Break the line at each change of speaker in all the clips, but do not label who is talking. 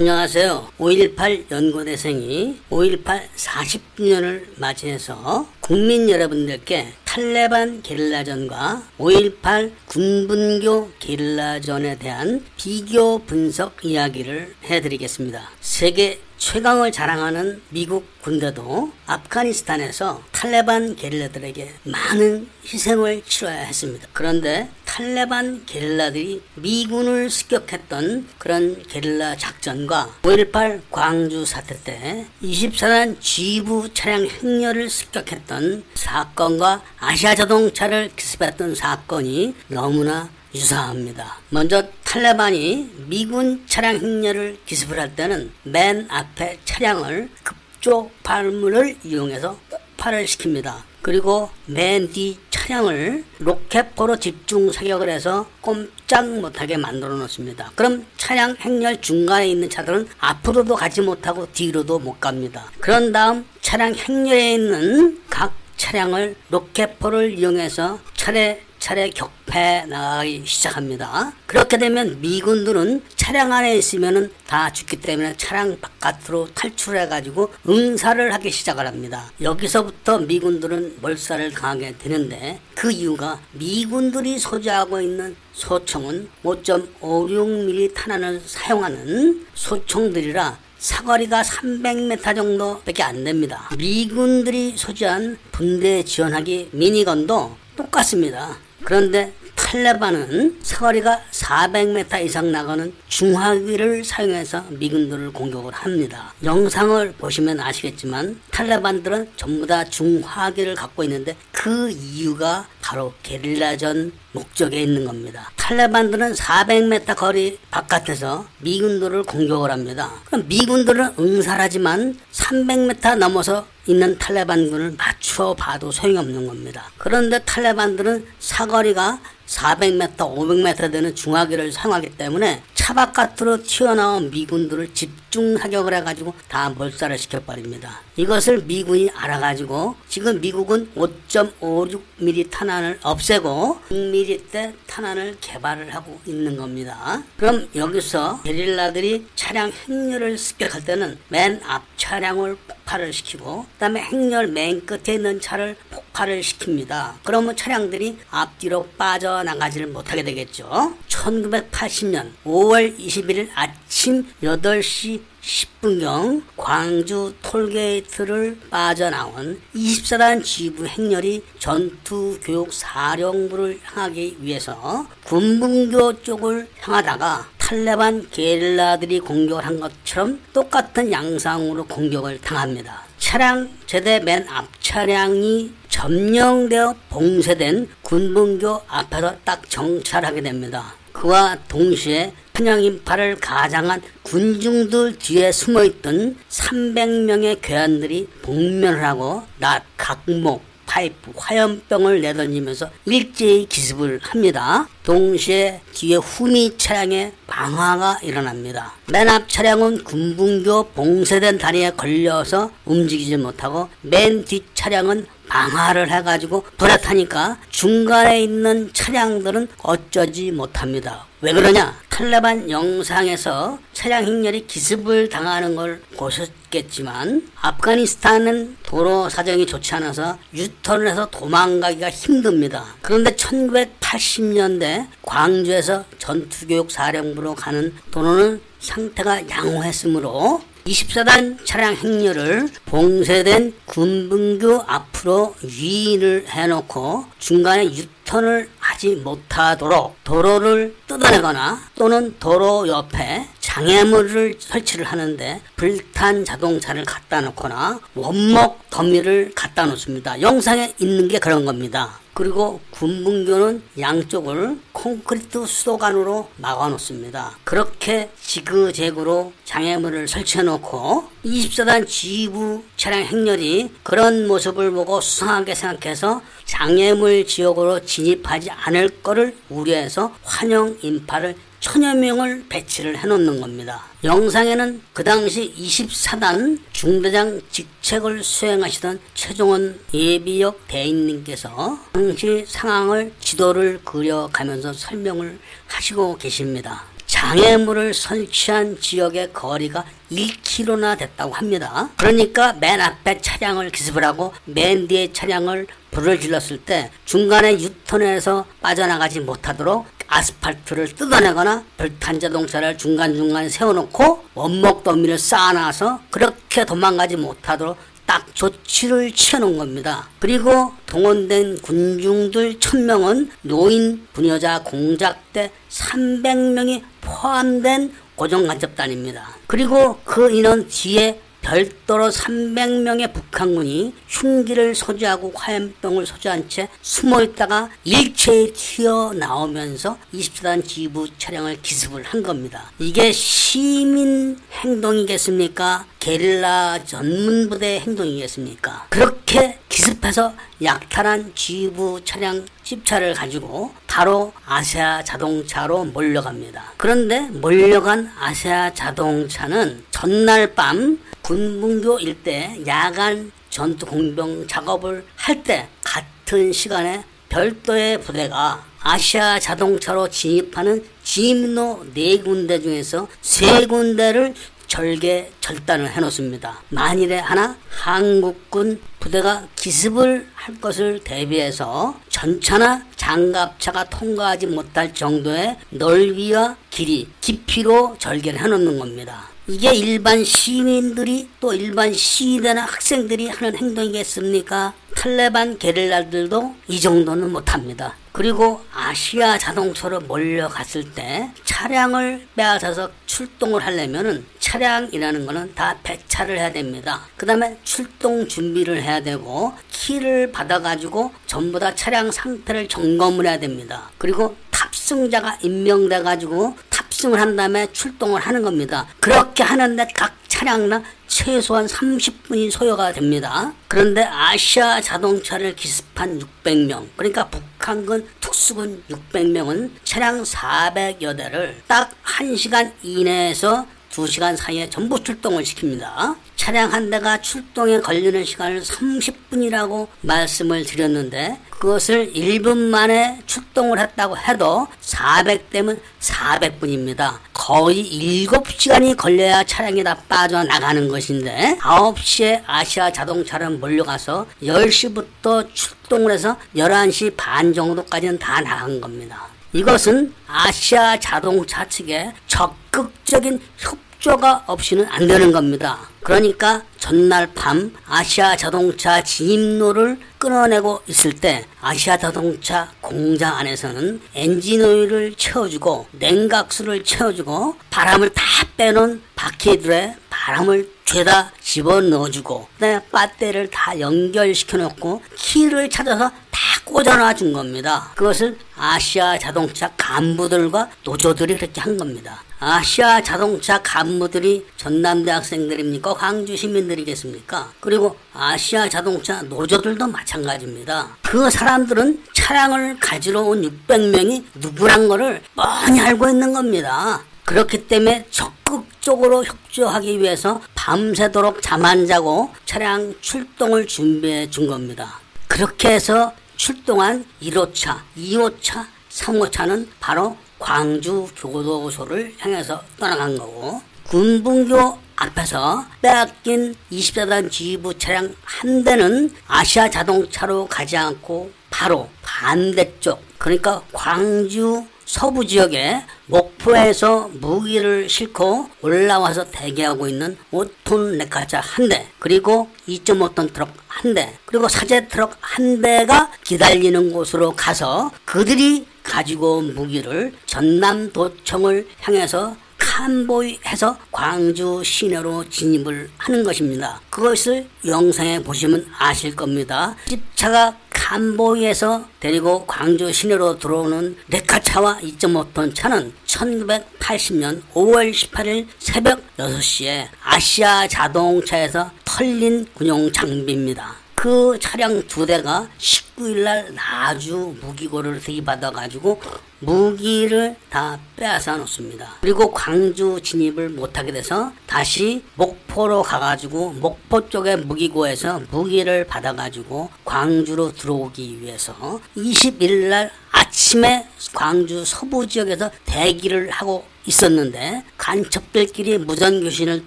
안녕하세요. 5.18 연구대생이 5.18 40주년을 맞이해서 국민 여러분들께 탈레반 게릴라전과 5.18 군분교 게릴라전에 대한 비교 분석 이야기를 해드리겠습니다. 세계 최강을 자랑하는 미국 군대도 아프가니스탄에서 탈레반 게릴라들에게 많은 희생을 치러야 했습니다. 그런데 탈레반 게릴라들이 미군을 습격했던 그런 게릴라 작전과 5.18 광주 사태 때 24단 지부 차량 행렬을 습격했던 사건과 아시아 자동차를 기습했던 사건이 너무나 유사합니다. 먼저 탈레반이 미군 차량 행렬을 기습을 할 때는 맨 앞에 차량을 급조 발물을 이용해서 폭발을 시킵니다. 그리고 맨 뒤 차량을 로켓포로 집중 사격을 해서 꼼짝 못하게 만들어 놓습니다. 그럼 차량 행렬 중간에 있는 차들은 앞으로도 가지 못하고 뒤로도 못 갑니다. 그런 다음 차량 행렬에 있는 각 차량을 로켓포를 이용해서 차례 차례 격패 나가기 시작합니다. 그렇게 되면 미군들은 차량 안에 있으면 다 죽기 때문에 차량 바깥으로 탈출해가지고 응사를 하기 시작을 합니다. 여기서부터 미군들은 몰살을 당하게 되는데 그 이유가 미군들이 소지하고 있는 소총은 5.56mm 탄환을 사용하는 소총들이라 사거리가 300m 정도밖에 안 됩니다. 미군들이 소지한 분대 지원하기 미니건도 똑같습니다. 그런데 탈레반은 사거리가 400m 이상 나가는 중화기를 사용해서 미군들을 공격을 합니다. 영상을 보시면 아시겠지만 탈레반들은 전부 다 중화기를 갖고 있는데 그 이유가 바로 게릴라전 목적에 있는 겁니다. 탈레반들은 400m 거리 바깥에서 미군들을 공격을 합니다. 그럼 미군들은 응살하지만 300m 넘어서 있는 탈레반군을 맞춰 봐도 소용없는 겁니다. 그런데 탈레반들은 사거리가 400m, 500m 되는 중화기를 사용하기 때문에 차 바깥으로 튀어나온 미군들을 집중 사격을 해가지고 다 몰살을 시켜버립니다. 이것을 미군이 알아가지고 지금 미국은 5.56mm 탄환을 없애고 6mm대 탄환을 개발을 하고 있는 겁니다. 그럼 여기서 게릴라들이 차량 행렬을 습격할 때는 맨 앞 차량을 폭발을 시키고 그다음에 행렬 맨 끝에 있는 차를 폭발을 시킵니다. 그러면 차량들이 앞뒤로 빠져나가지를 못하게 되겠죠. 1980년 5월 21일 아침 8시 10분경 광주 톨게이트를 빠져나온 24단 지부 행렬이 전투교육 사령부를 향하기 위해서 군분교 쪽을 향하다가 탈레반 게릴라들이 공격을 한 것처럼 똑같은 양상으로 공격을 당합니다. 차량 제대 맨 앞 차량이 점령되어 봉쇄된 군분교 앞에서 딱 정찰하게 됩니다. 그와 동시에 편향인파를 가장한 군중들 뒤에 숨어있던 300명의 괴한들이 복면을 하고 낫, 각목, 파이프, 화염병을 내던지면서 일제히 기습을 합니다. 동시에 뒤에 후미 차량에 방화가 일어납니다. 맨 앞 차량은 군분교 봉쇄된 다리에 걸려서 움직이지 못하고 맨 뒷 차량은 방화를 해가지고 불에 타니까 중간에 있는 차량들은 어쩌지 못합니다. 왜 그러냐? 탈레반 영상에서 차량 행렬이 기습을 당하는 걸 보셨겠지만 아프가니스탄은 도로 사정이 좋지 않아서 유턴을 해서 도망가기가 힘듭니다. 그런데 1980년대 광주에서 전투교육 사령부로 가는 도로는 상태가 양호했으므로 24단 차량 행렬을 봉쇄된 군분교 앞으로 유인을 해놓고 중간에 유턴을 하지 못하도록 도로를 뜯어내거나 또는 도로 옆에 장애물을 설치를 하는데 불탄 자동차를 갖다 놓거나 원목 더미를 갖다 놓습니다. 영상에 있는 게 그런 겁니다. 그리고 군분교는 양쪽을 콘크리트 수도관으로 막아 놓습니다. 그렇게 지그재그로 장애물을 설치해 놓고 24단 지부 차량 행렬이 그런 모습을 보고 수상하게 생각해서 장애물 지역으로 진입하지 않을 거를 우려해서 환영 인파를 천여 명을 배치를 해놓는 겁니다. 영상에는 그 당시 24단 중대장 직책을 수행하시던 최종원 예비역 대인님께서 당시 상황을 지도를 그려가면서 설명을 하시고 계십니다. 장애물을 설치한 지역의 거리가 1km나 됐다고 합니다. 그러니까 맨 앞에 차량을 기습을 하고 맨 뒤에 차량을 불을 질렀을 때 중간에 유턴해서 빠져나가지 못하도록 아스팔트를 뜯어내거나 불탄 자동차를 중간중간 세워놓고 원목 더미를 쌓아놔서 그렇게 도망가지 못하도록 딱 조치를 취해놓은 겁니다. 그리고 동원된 군중들 1000명은 노인, 부녀자, 공작대 300명이 포함된 고정간첩단입니다. 그리고 그 인원 뒤에 별도로 300명의 북한군이 흉기를 소지하고 화염병을 소지한 채 숨어 있다가 일체에 튀어나오면서 24단 지부 차량을 기습을 한 겁니다. 이게 시민 행동이겠습니까? 게릴라 전문부대 행동이겠습니까? 그렇게 기습해서 약탈한 지부 차량 집차를 가지고 바로 아세아 자동차로 몰려갑니다. 그런데 몰려간 아세아 자동차는 전날 밤 군문교 일대 야간 전투 공병 작업을 할 때 같은 시간에 별도의 부대가 아시아 자동차로 진입하는 진입로 네 군데 중에서 세 군데를 절개 절단을 해놓습니다. 만일에 하나 한국군 부대가 기습을 할 것을 대비해서 전차나 장갑차가 통과하지 못할 정도의 넓이와 길이, 깊이로 절개를 해놓는 겁니다. 이게 일반 시민들이 또 일반 시위대나 학생들이 하는 행동이겠습니까? 탈레반 게릴라들도 이 정도는 못합니다. 그리고 아시아 자동차로 몰려갔을 때 차량을 빼앗아서 출동을 하려면은 차량이라는 거는 다 배차를 해야 됩니다. 그 다음에 출동 준비를 해야 되고 키를 받아가지고 전부 다 차량 상태를 점검을 해야 됩니다. 그리고 탑승자가 임명돼 가지고 탑승을 한 다음에 출동을 하는 겁니다. 그렇게 하는데 각 차량당 최소한 30분이 소요가 됩니다. 그런데 아시아 자동차를 기습한 600명, 그러니까 북한군 특수군 600명은 차량 400여 대를 딱 1시간 이내에서 2시간 사이에 전부 출동을 시킵니다. 차량 한 대가 출동에 걸리는 시간을 30분이라고 말씀을 드렸는데 그것을 1분 만에 출동을 했다고 해도 400대면 400분입니다. 거의 7시간이 걸려야 차량이 다 빠져나가는 것인데 9시에 아시아 자동차를 몰려가서 10시부터 출동을 해서 11시 반 정도까지는 다 나간 겁니다. 이것은 아시아 자동차 측의 적 극적인 협조가 없이는 안 되는 겁니다. 그러니까 전날 밤 아시아 자동차 진입로를 끊어내고 있을 때 아시아 자동차 공장 안에서는 엔진 오일을 채워주고 냉각수를 채워주고 바람을 다 빼놓은 바퀴들에 바람을 죄다 집어넣어주고 그다음에 배터리를 다 연결시켜 놓고 키를 찾아서 다 꽂아놔 준 겁니다. 그것을 아시아 자동차 간부들과 노조들이 그렇게 한 겁니다. 아시아 자동차 간부들이 전남대 학생들입니까? 광주 시민들이겠습니까? 그리고 아시아 자동차 노조들도 마찬가지입니다. 그 사람들은 차량을 가지러 온 600명이 누구란 거를 뻔히 알고 있는 겁니다. 그렇기 때문에 적극적으로 협조하기 위해서 밤새도록 잠 안 자고 차량 출동을 준비해 준 겁니다. 그렇게 해서 출동한 1호차, 2호차, 3호차는 바로 광주 교도소를 향해서 떠나간 거고 군분교 앞에서 빼앗긴 24단 지휘부 차량 한 대는 아시아 자동차로 가지 않고 바로 반대쪽 그러니까 광주 서부 지역에 목포에서 무기를 싣고 올라와서 대기하고 있는 5톤 레카차 한 대, 그리고 2.5톤 트럭 한 대, 그리고 사제 트럭 한 대가 기다리는 곳으로 가서 그들이 가지고 온 무기를 전남 도청을 향해서 칸보이해서 광주 시내로 진입을 하는 것입니다. 그것을 영상에 보시면 아실 겁니다. 집차가 칸보이에서 데리고 광주 시내로 들어오는 레카차와 2.5톤 차는 1980년 5월 18일 새벽 6시에 아시아 자동차에서 털린 군용 장비입니다. 그 차량 두 대가 19일 날 나주 무기고를 들이받아 가지고 무기를 다 빼앗아 놓습니다. 그리고 광주 진입을 못하게 돼서 다시 목포로 가가지고 목포 쪽의 무기고에서 무기를 받아가지고 광주로 들어오기 위해서 21일 날 아침에 광주 서부 지역에서 대기를 하고 있었는데 간첩들끼리 무전교신을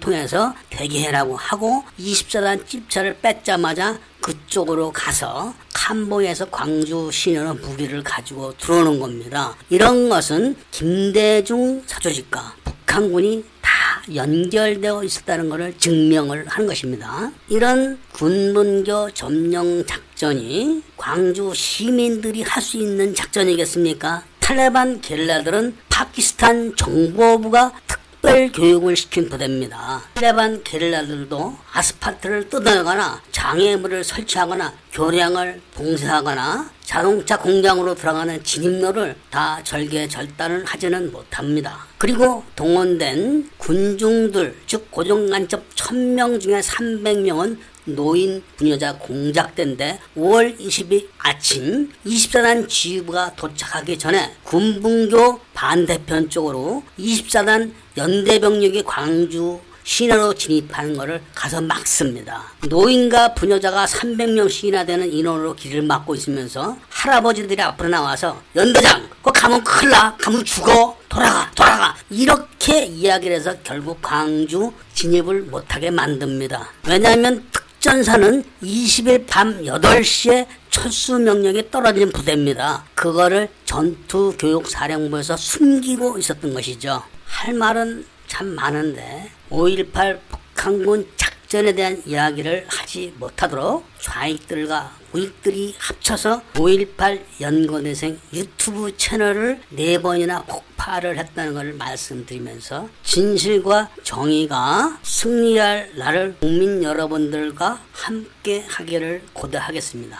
통해서 대기해라고 하고 24단 찝차를 뺏자마자 그쪽으로 가서 캄보에서 광주 시내로 무기를 가지고 들어오는 겁니다. 이런 것은 김대중 사조직과 북한군이 다 연결되어 있었다는 것을 증명을 한 것입니다. 이런 군문교 점령 작전이 광주 시민들이 할 수 있는 작전이겠습니까? 탈레반 게릴라들은 파키스탄 정보부가 특별 교육을 시킨 부대입니다. 탈레반 게릴라들도 아스팔트를 뜯어내거나 장애물을 설치하거나 교량을 봉쇄하거나 자동차 공장으로 들어가는 진입로를 다 절개 절단을 하지는 못합니다. 그리고 동원된 군중들, 즉 고정간첩 1000명 중에 300명은 노인 부녀자 공작대인데 5월 20일 아침 24단 지휘부가 도착하기 전에 군분교 반대편 쪽으로 24단 연대병력이 광주 시내로 진입하는 것을 가서 막습니다. 노인과 부녀자가 300명씩이나 되는 인원으로 길을 막고 있으면서 할아버지들이 앞으로 나와서 연대장, 그 가면 큰일 나, 가면 죽어, 돌아가, 돌아가. 이렇게 이야기를 해서 결국 광주 진입을 못하게 만듭니다. 왜냐하면 특전사는 20일 밤 8시에 철수 명령이 떨어진 부대입니다. 그거를 전투교육사령부에서 숨기고 있었던 것이죠. 할 말은 참 많은데 5.18 북한군 작전에 대한 이야기를 하지 못하도록 좌익들과 우익들이 합쳐서 5.18 연구대생 유튜브 채널을 네 번이나 폭파를 했다는 것을 말씀드리면서 진실과 정의가 승리할 날을 국민 여러분들과 함께 하기를 고대하겠습니다.